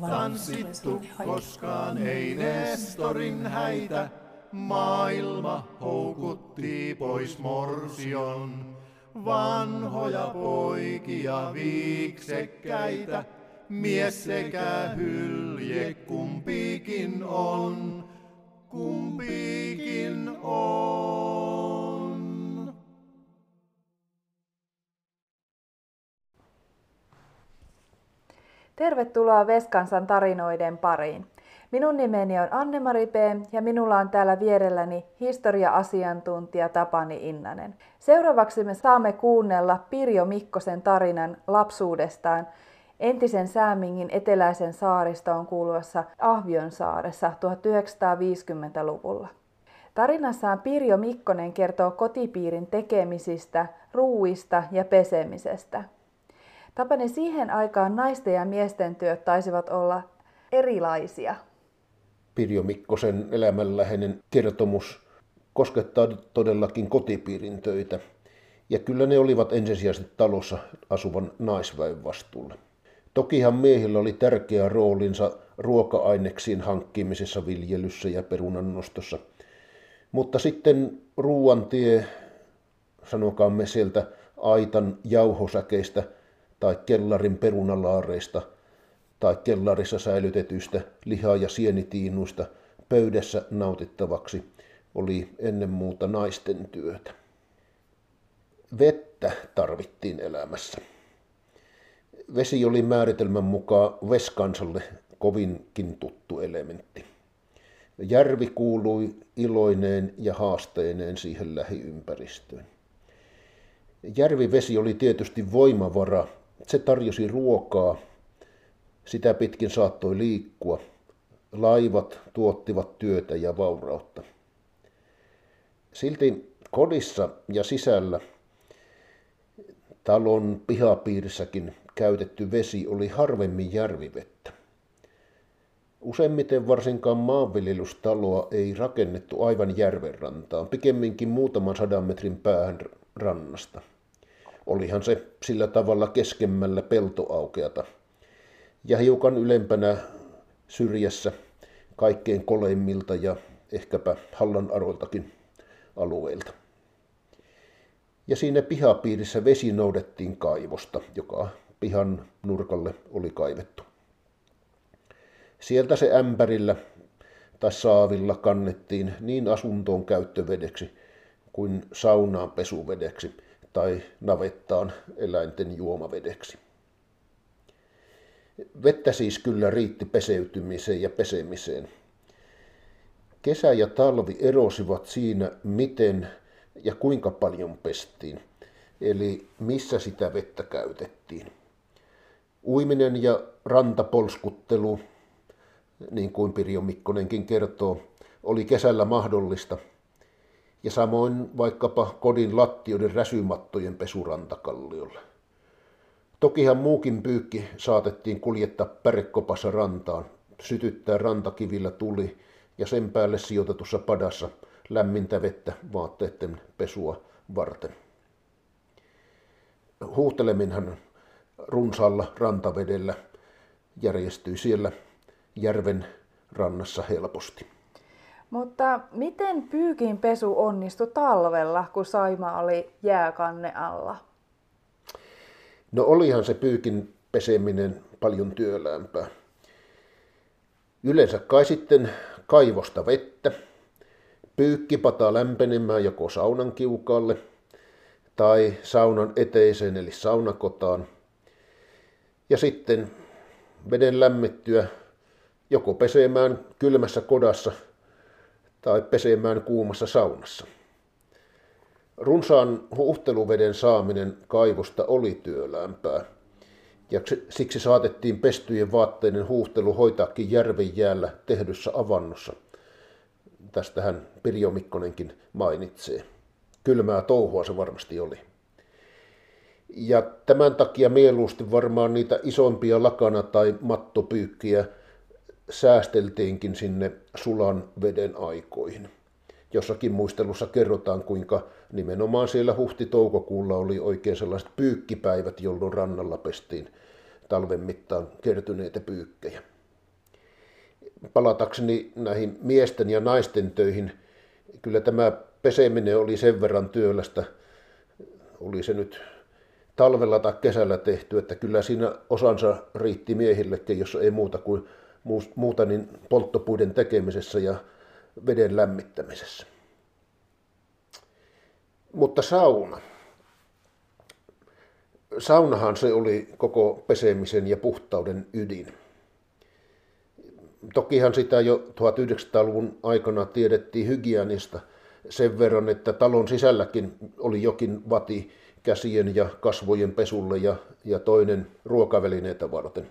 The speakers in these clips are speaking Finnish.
Tanssittu koskaan ei Nestorin häitä, maailma houkutti pois morsion. Vanhoja poikia viiksekkäitä, mies sekä hylje kumpikin on, kumpikin on. Tervetuloa Veskansan tarinoiden pariin. Minun nimeni on Anne-Mari P. ja minulla on täällä vierelläni historia-asiantuntija Tapani Innanen. Seuraavaksi me saamme kuunnella Pirjo Mikkosen tarinan lapsuudestaan entisen Säämingin eteläisen saaristoon kuuluvassa Ahvionsaaressa 1950-luvulla. Tarinassaan Pirjo Mikkonen kertoo kotipiirin tekemisistä, ruuista ja pesemisestä. Tapani siihen aikaan naisten ja miesten työt taisivat olla erilaisia. Pirjo Mikkosen elämänläheinen kertomus koskettaa todellakin kotipiirin töitä. Ja kyllä ne olivat ensisijaisesti talossa asuvan naisväen vastuulla. Tokihan miehillä oli tärkeä roolinsa ruoka-aineksiin hankkimisessa, viljelyssä ja perunannostossa. Mutta sitten ruuantie, sanokaamme sieltä aitan jauhosäkeistä tai kellarin perunalaareista tai kellarissa säilytetyistä liha- ja sienitiinuista pöydässä nautittavaksi oli ennen muuta naisten työtä. Vettä tarvittiin elämässä. Vesi oli määritelmän mukaan Veskansalle kovinkin tuttu elementti. Järvi kuului iloineen ja haasteineen siihen lähiympäristöön. Järvivesi oli tietysti voimavara. Se tarjosi ruokaa, sitä pitkin saattoi liikkua. Laivat tuottivat työtä ja vaurautta. Silti kodissa ja sisällä talon pihapiirissäkin käytetty vesi oli harvemmin järvivettä. Useimmiten varsinkaan maanviljelystaloa ei rakennettu aivan järven rantaan, pikemminkin muutaman sadan metrin päähän rannasta. Olihan se sillä tavalla keskemmällä peltoaukeata ja hiukan ylempänä syrjässä kaikkein koleimmilta ja ehkäpä Hallan aroiltakin alueilta. Ja siinä pihapiirissä vesi noudettiin kaivosta, joka pihan nurkalle oli kaivettu. Sieltä se ämpärillä tai saavilla kannettiin niin asuntoon käyttövedeksi kuin saunaan pesuvedeksi tai navettaan eläinten juomavedeksi. Vettä siis kyllä riitti peseytymiseen ja pesemiseen. Kesä ja talvi erosivat siinä, miten ja kuinka paljon pestiin, eli missä sitä vettä käytettiin. Uiminen ja rantapolskuttelu, niin kuin Pirjo Mikkonenkin kertoo, oli kesällä mahdollista, ja samoin vaikkapa kodin lattioiden räsymattojen pesurantakalliolle. Tokihan muukin pyykki saatettiin kuljettaa pärekopassa rantaan, sytyttää rantakivillä tuli ja sen päälle sijoitetussa padassa lämmintä vettä vaatteiden pesua varten. Huuhteleminhan runsaalla rantavedellä järjestyi siellä järven rannassa helposti. Mutta miten pyykin pesu onnistui talvella, kun saima oli jääkanne alla? No olihan se pyykin peseminen paljon työlämpää. Yleensä kai sitten kaivosta vettä, pyykkipata lämpenemään joko saunan kiukaalle tai saunan eteiseen eli saunakotaan. Ja sitten veden lämmittyä joko pesemään kylmässä kodassa tai pesemään kuumassa saunassa. Runsaan huhteluveden saaminen kaivosta oli työlämpää, ja siksi saatettiin pestyjen vaatteiden huuhtelu hoitaakin järven jäällä tehdyssä avannossa. Tästähän Pirjo Mikkonenkin mainitsee. Kylmää touhua se varmasti oli. Ja tämän takia mieluusti varmaan niitä isompia lakana- tai mattopyykkiä säästeltiinkin sinne sulan veden aikoihin. Jossakin muistelussa kerrotaan, kuinka nimenomaan siellä huhti-toukokuulla oli oikein sellaiset pyykkipäivät, jolloin rannalla pestiin talven mittaan kertyneitä pyykkejä. palatakseni näihin miesten ja naisten töihin, kyllä tämä peseminen oli sen verran työlästä, oli se nyt talvella tai kesällä tehty, että kyllä siinä osansa riitti miehillekin, jos ei muuta kuin muuta niin polttopuiden tekemisessä ja veden lämmittämisessä. Mutta sauna. Saunahan se oli koko pesemisen ja puhtauden ydin. Tokihan sitä jo 1900-luvun aikana tiedettiin hygienista sen verran, että talon sisälläkin oli jokin vati käsien ja kasvojen pesulle ja, ja toinen ruokavälineitä varten.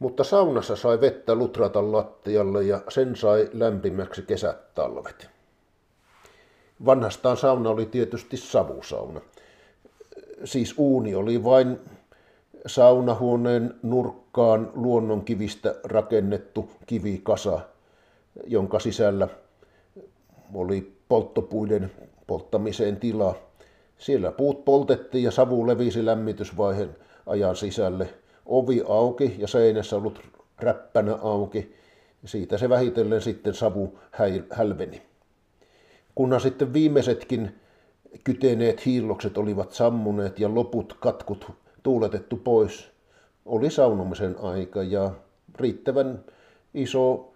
Mutta saunassa sai vettä lutrata lattialle ja sen sai lämpimäksi kesät talvet. Vanhastaan sauna oli tietysti savusauna. Siis uuni oli vain saunahuoneen nurkkaan luonnonkivistä rakennettu kivikasa, jonka sisällä oli polttopuiden polttamiseen tilaa. Siellä puut poltettiin ja savu levisi lämmitysvaiheen ajan sisälle. Ovi auki ja seinässä ollut räppänä auki. Siitä se vähitellen sitten savu hälveni. Kunhan sitten viimeisetkin kyteneet hiillokset olivat sammuneet ja loput katkut tuuletettu pois, oli saunomisen aika ja riittävän iso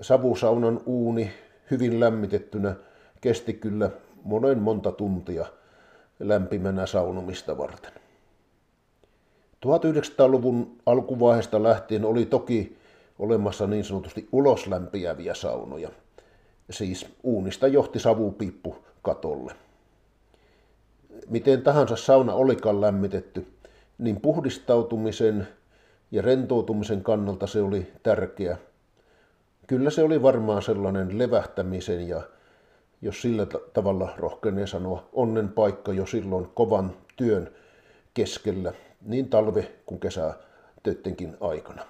savusaunan uuni hyvin lämmitettynä kesti kyllä monen monta tuntia lämpimänä saunomista varten. 1900-luvun alkuvaiheesta lähtien oli toki olemassa niin sanotusti uloslämpiäviä saunoja, siis uunista johti savupiippu katolle. Miten tahansa sauna olikaan lämmitetty, niin puhdistautumisen ja rentoutumisen kannalta se oli tärkeä. Kyllä se oli varmaan sellainen levähtämisen ja, jos sillä tavalla rohkenee sanoa, onnen paikka jo silloin kovan työn keskellä, niin talve kuin kesä töittenkin aikana.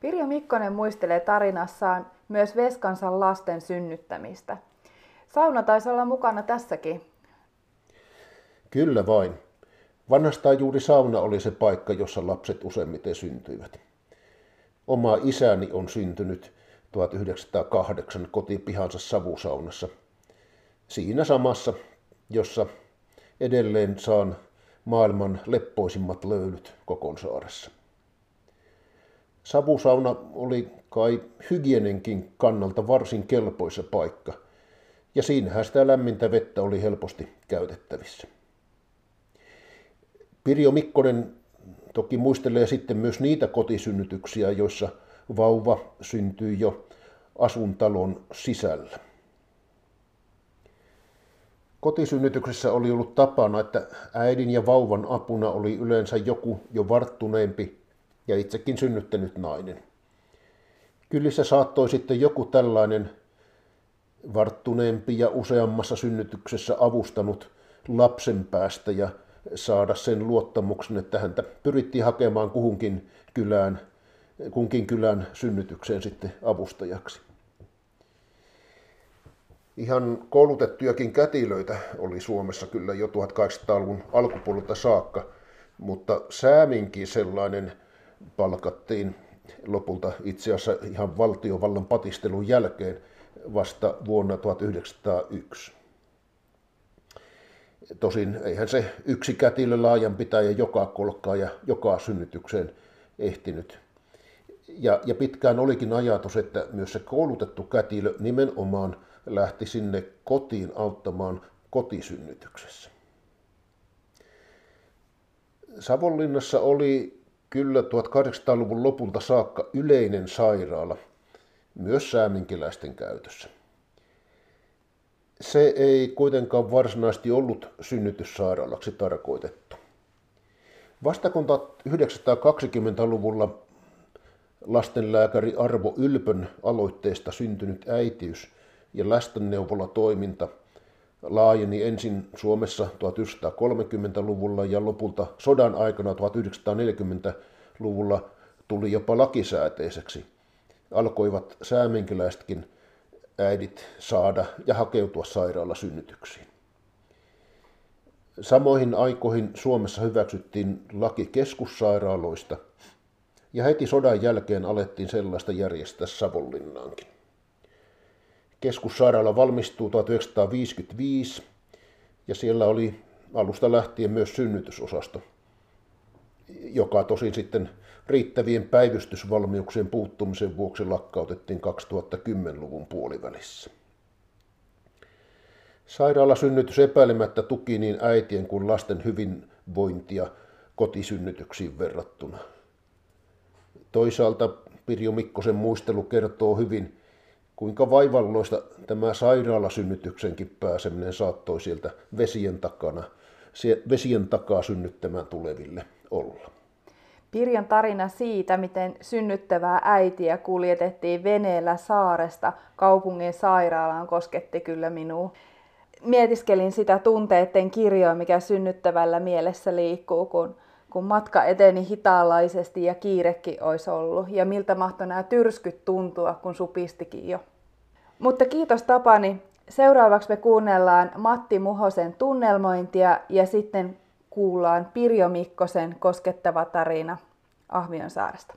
Pirjo Mikkonen muistelee tarinassaan myös Veskansan lasten synnyttämistä. Sauna taisi olla mukana tässäkin. Kyllä vain. Vanhastaan juuri sauna oli se paikka, jossa lapset useimmiten syntyivät. Oma isäni on syntynyt 1908 kotipihansa savusaunassa. Siinä samassa, jossa edelleen saan maailman leppoisimmat löylyt Kokonsaaressa. Savusauna oli kai hygienenkin kannalta varsin kelpoisa paikka, ja siinähän sitä lämmintä vettä oli helposti käytettävissä. Pirjo Mikkonen toki muistelee sitten myös niitä kotisynnytyksiä, joissa vauva syntyi jo asuntalon sisällä. Kotisynnytyksessä oli ollut tapana, että äidin ja vauvan apuna oli yleensä joku jo varttuneempi ja itsekin synnyttänyt nainen. Kylissä saattoi sitten joku tällainen varttuneempi ja useammassa synnytyksessä avustanut lapsen päästä ja saada sen luottamuksen, että häntä pyrittiin hakemaan kuhunkin kylään, kunkin kylän synnytykseen sitten avustajaksi. Ihan koulutettujakin kätilöitä oli Suomessa kyllä jo 1800-luvun alkupuolelta saakka, mutta Sääminkin sellainen palkattiin lopulta itse asiassa ihan valtiovallan patistelun jälkeen vasta vuonna 1901. Tosin eihän se yksi kätilö laajan pitäjä joka kolkkaa ja joka synnytykseen ehtinyt. Ja, ja pitkään olikin ajatus, että myös se koulutettu kätilö nimenomaan lähti sinne kotiin auttamaan kotisynnytyksessä. Savonlinnassa oli kyllä 1800-luvun lopulta saakka yleinen sairaala, myös sääminkiläisten käytössä. Se ei kuitenkaan varsinaisesti ollut synnytyssairaalaksi tarkoitettu. Vasta kun 1920-luvulla lastenlääkäri Arvo Ylpön aloitteesta syntynyt äitiys ja lastenneuvolatoiminta laajeni ensin Suomessa 1930-luvulla ja lopulta sodan aikana 1940-luvulla tuli jopa lakisääteiseksi. Alkoivat säämenkiläisetkin äidit saada ja hakeutua sairaalasynnytyksiin. Samoihin aikoihin Suomessa hyväksyttiin laki keskussairaaloista, ja heti sodan jälkeen alettiin sellaista järjestää Savonlinnaankin. Keskussairaala valmistuu 1955 ja siellä oli alusta lähtien myös synnytysosasto, joka tosin sitten riittävien päivystysvalmiuksien puuttumisen vuoksi lakkautettiin 2010-luvun puolivälissä. Sairaalasynnytys epäilemättä tuki niin äitien kuin lasten hyvinvointia kotisynnytyksiin verrattuna. Toisaalta Pirjo Mikkosen muistelu kertoo hyvin, kuinka vaivalloista tämä sairaalasynnytyksenkin pääseminen saattoi sieltä vesien, takana, vesien takaa synnyttämään tuleville olla. Pirjan tarina siitä, miten synnyttävää äitiä kuljetettiin veneellä saaresta kaupungin sairaalaan, kosketti kyllä minua. Mietiskelin sitä tunteiden kirjoa, mikä synnyttävällä mielessä liikkuu, kun, kun matka eteni hitaalaisesti ja kiirekin olisi ollut. Ja miltä mahtoi nämä tyrskyt tuntua, kun supistikin jo. Mutta kiitos Tapani. Seuraavaksi me kuunnellaan Matti Muhosen tunnelmointia ja sitten kuullaan Pirjo Mikkosen koskettava tarina Ahvionsaaresta.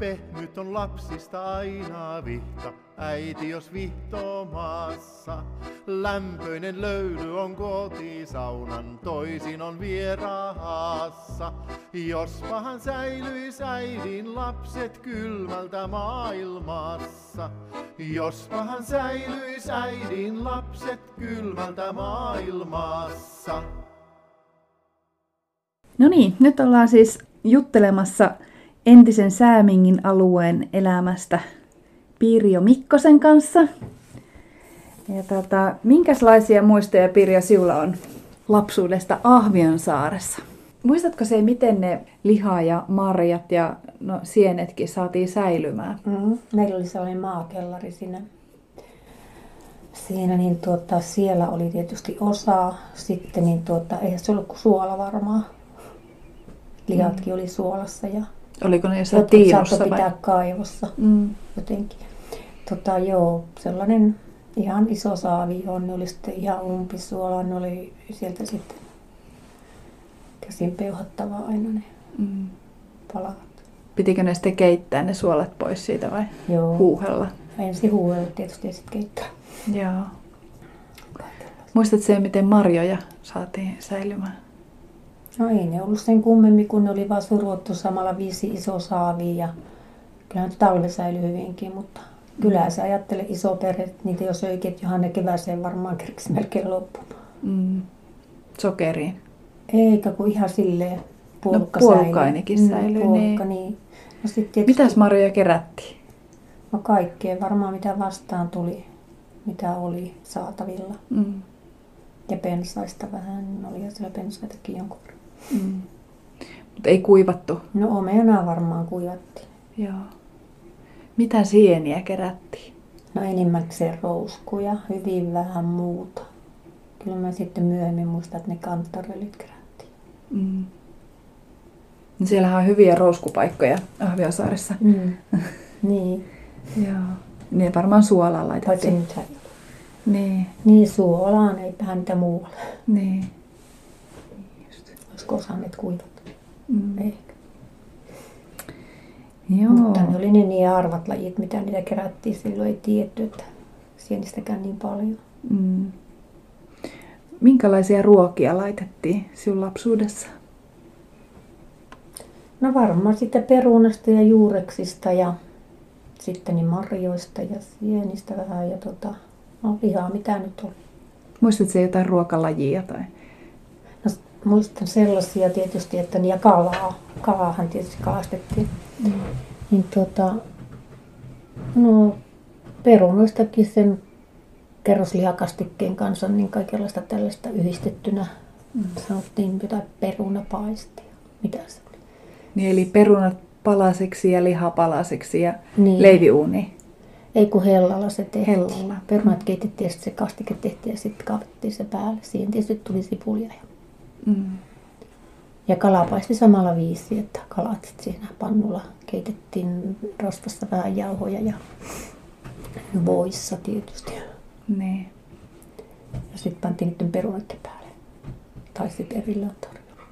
Pehmyt on lapsista aina vihta, äiti jos vihtoo maassa. Lämpöinen löyly on kotisaunan, toisin on vieraassa. Jos pahan säilyis äidin lapset kylmältä maailmassa. Jos pahan säilyis äidin lapset kylmältä maailmassa. No niin, nyt ollaan siis juttelemassa entisen Säämingin alueen elämästä Pirjo Mikkosen kanssa. Ja tota, minkälaisia muistoja Pirjo sinulla on lapsuudesta Ahvionsaaressa? Muistatko se, miten ne liha ja marjat ja no, sienetkin saatiin säilymään? Mm-hmm. Meillä oli sellainen maakellari siinä. Siinä niin tuota, siellä oli tietysti osa, sitten niin tuota, eihän se ollut kuin suola varmaan. Lihatkin mm. oli suolassa ja Oliko ne jossain tiinussa vai? pitää kaivossa mm. jotenkin. Tota, joo, sellainen ihan iso saavi, johon ne oli sitten ihan umpisuola. Ne oli sieltä sitten käsin peuhattava aina ne mm. palat. Pitikö ne sitten keittää ne suolat pois siitä vai Joo. huuhella? Ensin huuhella tietysti ja sitten keittää. Joo. Muistatko se, miten marjoja saatiin säilymään? No ei ne ollut sen kummemmin, kun ne oli vaan survottu samalla viisi iso saavi ja kyllähän talve säilyi hyvinkin, mutta kyllä se ajattelee iso perhe, niitä jos että johan ne kevääseen varmaan kerkisi melkein loppumaan. Mm. Sokeriin? Eikä kun ihan silleen puolukka no, puolukka ainakin mm, säilyi. Mm, puolukka, niin. niin. No, sit tietysti... Mitäs marjoja kerättiin? No kaikkea varmaan mitä vastaan tuli, mitä oli saatavilla. Mm. Ja pensaista vähän, oli jo siellä pensaitakin jonkun verran. Mm. Mutta ei kuivattu? No omenaa varmaan kuivattiin. Joo. Mitä sieniä kerättiin? No enimmäkseen rouskuja, hyvin vähän muuta. Kyllä mä sitten myöhemmin muistan, että ne kantarelit kerättiin. Mm. No siellähän on hyviä rouskupaikkoja Ahviosaaressa. Mm. niin. Joo. Niin varmaan suolaa laitettiin. Niin. Niin suolaan, eipähän niitä muualla. Niin osanneet kuivata. Mm. Ehkä. Joo. Mutta ne oli ne niin arvat lajit, mitä niitä kerättiin. Silloin ei tiedetty, että sienistäkään niin paljon. Mm. Minkälaisia ruokia laitettiin sinun lapsuudessa? No varmaan sitten perunasta ja juureksista ja sitten niin marjoista ja sienistä vähän ja tota, no lihaa mitä nyt oli. Muistatko jotain ruokalajia tai? Muistan sellaisia tietysti, että ja kalaa, kalaahan tietysti kalastettiin. Mm. Niin tuota, no perunoistakin sen kerroslihakastikkeen kanssa, niin kaikenlaista tällaista yhdistettynä mm. sanottiin jotain perunapaistia. Mitä se oli? Niin eli perunat palasiksi ja liha palasiksi ja niin. leiviuuni. Ei kun hellalla se tehtiin. Hellalla. Perunat keitettiin ja sitten se kastike tehtiin ja sitten kaavettiin se päälle. Siihen tietysti tuli sipulia ja Mm. Ja kala paisti samalla viisi, että kalat sit siinä pannulla keitettiin rasvasta vähän jauhoja ja voissa tietysti. Niin. Ja sitten pantiin niiden perunoiden päälle. Tai sitten erillään tarjolla.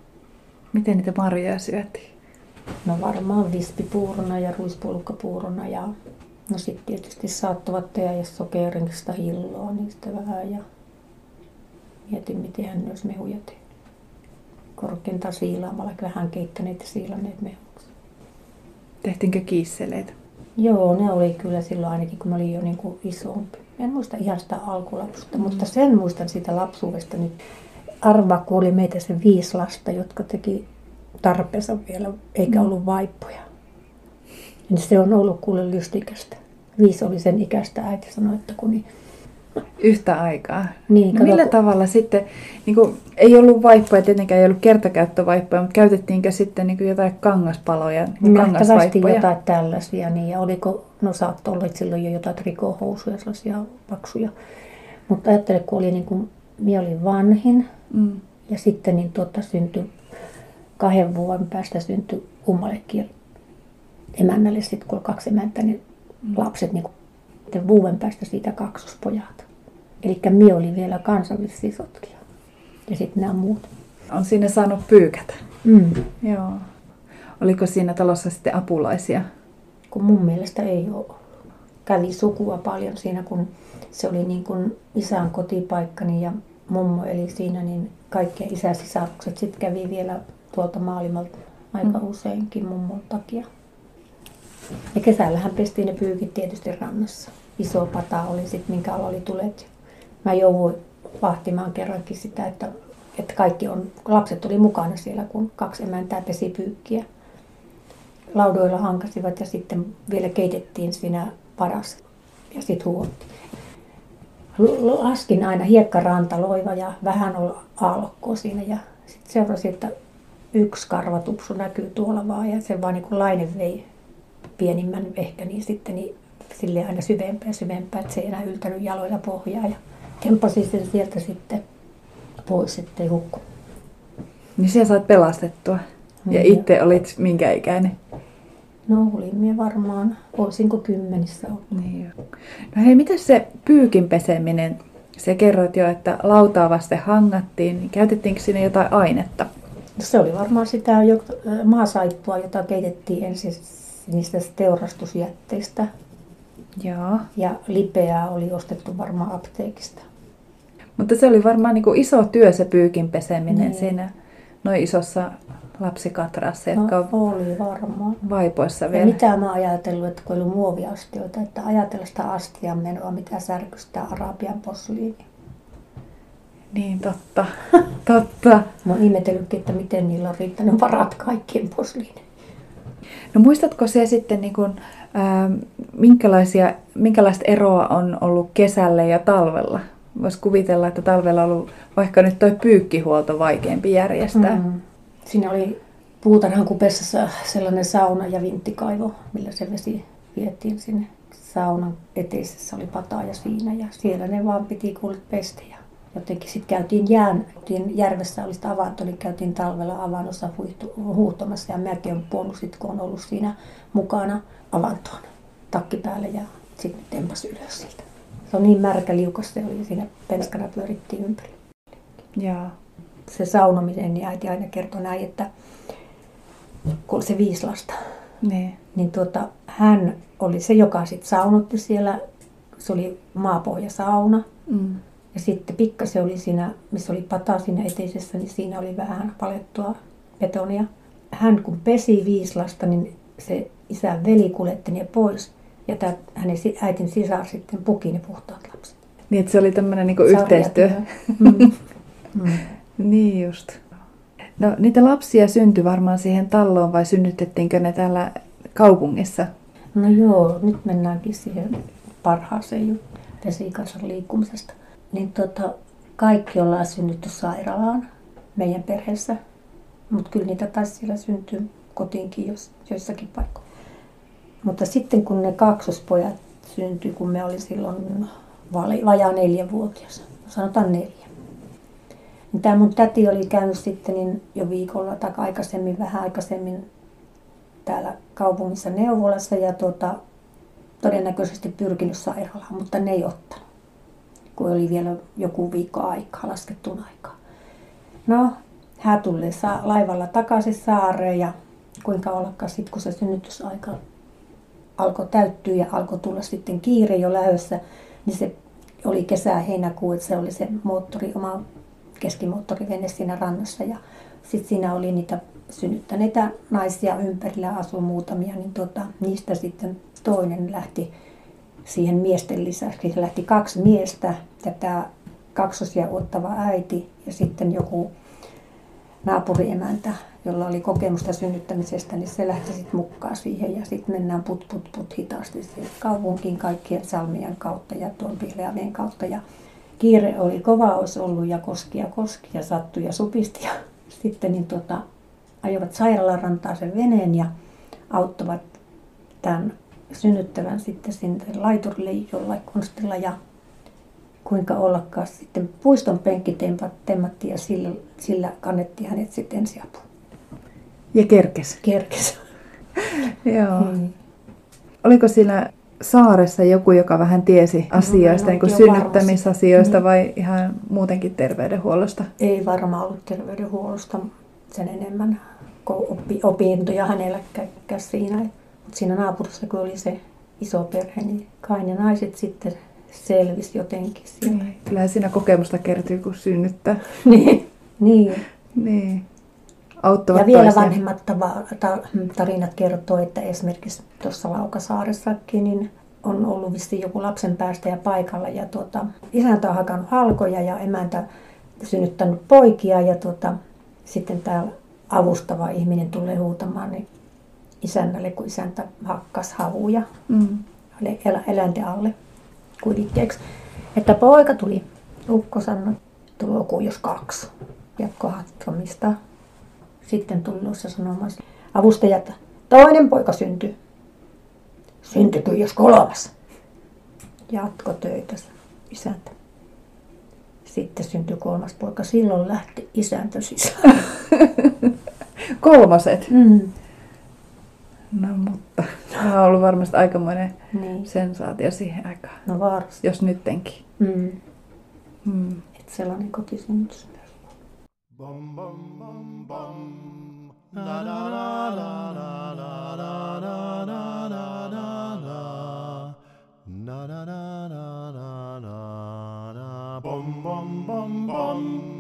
Miten niitä marjoja syötiin? No varmaan vispipuurona ja ruispulkkapuurona ja no sitten tietysti saattavat tehdä jos sokerista hilloa niistä vähän ja mietin miten hän olisi mehuja tehnyt. Korkeintaan siilaamalla vähän keittäneet ja siilanneet mehuksi. Tehtiinkö kiisseleitä? Joo, ne oli kyllä silloin ainakin, kun mä olin jo niin kuin isompi. En muista ihan sitä alkulapsusta, mm. mutta sen muistan siitä lapsuudesta nyt. Arva, kun oli meitä se viisi lasta, jotka teki tarpeensa vielä, eikä mm. ollut vaippoja. Niin se on ollut kuule lystikästä. Viisi oli sen ikäistä, äiti sanoi, että kun niin yhtä aikaa. Niin, no millä kun... tavalla sitten, niin kuin, ei ollut vaippoja, tietenkään ei ollut kertakäyttövaippoja, mutta käytettiinkö sitten niin kuin jotain kangaspaloja, niin kangasvaippoja? jotain tällaisia, niin, ja oliko, no saattoi olla silloin jo jotain trikohousuja, sellaisia paksuja. Mutta ajattele, kun oli niin kuin, minä olin vanhin, mm. ja sitten niin tuota, syntyi kahden vuoden päästä syntyi kummallekin emännälle, sitten kun oli kaksi emäntä, niin mm. lapset niin kuin, vuoden päästä siitä kaksospojat. Eli minä olin vielä kansallisisotkin. Ja sitten nämä muut. On siinä saanut pyykätä? Mm. Joo. Oliko siinä talossa sitten apulaisia? Kun mun mielestä ei ole Kävi sukua paljon siinä, kun se oli niin kuin isän kotipaikkani ja mummo eli siinä, niin kaikkien isäsisarukset sitten kävi vielä tuolta maailmalta aika mm. useinkin mummon takia. Ja kesällähän pestiin ne pyykit tietysti rannassa. Iso pata oli sitten, minkä alla oli tulet mä jouduin vahtimaan kerrankin sitä, että, että kaikki on, lapset tuli mukana siellä, kun kaksi emäntää pesi pyykkiä. Laudoilla hankasivat ja sitten vielä keitettiin siinä paras ja sitten huotti. Laskin aina hiekkaranta loiva ja vähän oli aallokkoa siinä ja sitten seurasi, että yksi karvatupsu näkyy tuolla vaan ja se vaan niin kuin vei pienimmän ehkä niin sitten niin sille aina syvempää syvempää, että se ei enää yltänyt jaloilla pohjaa. Ja tempasin sen sieltä sitten pois, ettei hukku. Niin siellä sait pelastettua. Ja mm. itse olit minkä ikäinen? No olin minä varmaan, olisinko kymmenissä ollut. Niin jo. No hei, mitä se pyykin peseminen? Se kerroit jo, että lautaa vasten hangattiin. Niin käytettiinkö sinne jotain ainetta? No se oli varmaan sitä maasaippua, jota keitettiin ensin niistä teurastusjätteistä. Joo. Ja lipeää oli ostettu varmaan apteekista. Mutta se oli varmaan niin kuin iso työ se pyykin peseminen niin. siinä noin isossa lapsikatrassa, no, jotka oli varmaan. vaipoissa vielä. Ja mitä mä ajatellut, että kun oli muoviastioita, että ajatella sitä astian menoa, mitä särkystää Arabian posliini. Niin, totta. totta. Mä oon ihmetellytkin, että miten niillä on riittänyt varat kaikkien posliiniin. No muistatko se sitten, niin kuin, ää, minkälaisia, minkälaista eroa on ollut kesällä ja talvella? Voisi kuvitella, että talvella on ollut vaikka nyt toi pyykkihuolto vaikeampi järjestää. Mm. Siinä oli puutarhan kupessa sellainen sauna ja vinttikaivo, millä se vesi vietiin sinne saunan eteisessä oli pataa siinä ja siellä ne vaan piti kuulet pestä. Ja jotenkin sitten käytiin jään, järvessä oli sitä avanto, niin käytiin talvella avannossa huuhtomassa ja mäkin on puonut sit, kun on ollut siinä mukana avantoon takki päälle ja sitten tempas ylös siitä. Se on niin märkä liukas se oli, siinä penskana pyörittiin ympäri. Ja. Se saunominen, niin äiti aina kertoi näin, että kun se viisi lasta, niin, niin tuota, hän oli se, joka sitten saunotti siellä. Se oli maapohjasauna. Mm. Ja sitten pikkasen oli siinä, missä oli pata siinä eteisessä, niin siinä oli vähän palettua betonia. Hän kun pesi viisi lasta, niin se isän veli kuljetti ne pois. Ja tämä, hänen äitin sisar sitten puki ne puhtaat lapset. Niin, että se oli tämmöinen niin yhteistyö. Mm. mm. niin just. No niitä lapsia syntyi varmaan siihen talloon vai synnytettiinkö ne täällä kaupungissa? No joo, nyt mennäänkin siihen parhaaseen juttuun vesikansan liikkumisesta niin tota, kaikki ollaan synnytty sairaalaan meidän perheessä. Mutta kyllä niitä taisi siellä syntyä kotiinkin jos, joissakin paikoissa. Mutta sitten kun ne kaksospojat syntyi, kun me oli silloin vajaa neljävuotias, sanotaan neljä. Niin tämä mun täti oli käynyt sitten niin jo viikolla tai aikaisemmin, vähän aikaisemmin täällä kaupungissa neuvolassa ja tuota, todennäköisesti pyrkinyt sairaalaan, mutta ne ei ottanut kun oli vielä joku viikko aikaa, laskettuun aikaa. No, hän tulee laivalla takaisin saareen ja kuinka ollakaan sitten, kun se synnytysaika alkoi täyttyä ja alkoi tulla sitten kiire jo lähössä, niin se oli kesä heinäkuu, että se oli se moottori, oma keskimoottorivene siinä rannassa ja sitten siinä oli niitä synnyttäneitä naisia ympärillä asui muutamia, niin tota, niistä sitten toinen lähti siihen miesten lisäksi. Se lähti kaksi miestä ja tämä kaksosia ottava äiti ja sitten joku naapuriemäntä, jolla oli kokemusta synnyttämisestä, niin se lähti sitten mukaan siihen ja sitten mennään put put put hitaasti kaupunkiin kaikkien salmien kautta ja tuon Pihlajaven kautta ja kiire oli kova olisi ollut ja koski ja koski ja sattui ja supisti ja sitten niin tuota, ajoivat sairaalarantaa sen veneen ja auttavat tämän synnyttävän sitten sinne laiturille jollain konstilla ja kuinka ollakaan sitten puiston penkki temmattiin ja sillä, sillä kannettiin hänet sitten ensiapuun. Ja kerkes. Kerkes. Joo. Hmm. Oliko siinä saaressa joku, joka vähän tiesi asioista, no, niin kuin synnyttämisasioista mm. vai ihan muutenkin terveydenhuollosta? Ei varmaan ollut terveydenhuollosta sen enemmän oppi, opintoja hänelläkään siinä. Mutta siinä naapurissa, kun oli se iso perhe, niin kai ne naiset sitten selvisi jotenkin siellä. Niin. Kyllähän siinä kokemusta kertyy, kun synnyttää. niin. niin. niin. Auttavat ja vielä toisen. vanhemmat tarinat kertoo, että esimerkiksi tuossa Laukasaaressakin niin on ollut vissiin joku lapsen päästäjä paikalla ja tuota, isäntä on hakannut halkoja ja emäntä synnyttänyt poikia ja tuota, sitten tämä avustava ihminen tulee huutamaan niin isännälle, kun isäntä hakkas havuja mm. eläinten alle kuivikkeeksi. Että poika tuli. Ukko sanoi, tuloko jos kaksi. Jatko hatsomista. Sitten tuli noissa sanomassa avustajat, toinen poika syntyi. Syntykö jos kolmas? Jatko töitä isäntä. Sitten syntyi kolmas poika. Silloin lähti isäntä sisään. Kolmaset? Mm. No mutta, tämä on ollut varmasti aikamoinen niin. sensaatio siihen aikaan. No varmasti. Jos nyttenkin. Mm. Mm. Et sellainen kotisynnytys Bum bum bum bum. La la la la la la la la la la la la. Na na na na na na na. Bum bum bum bum.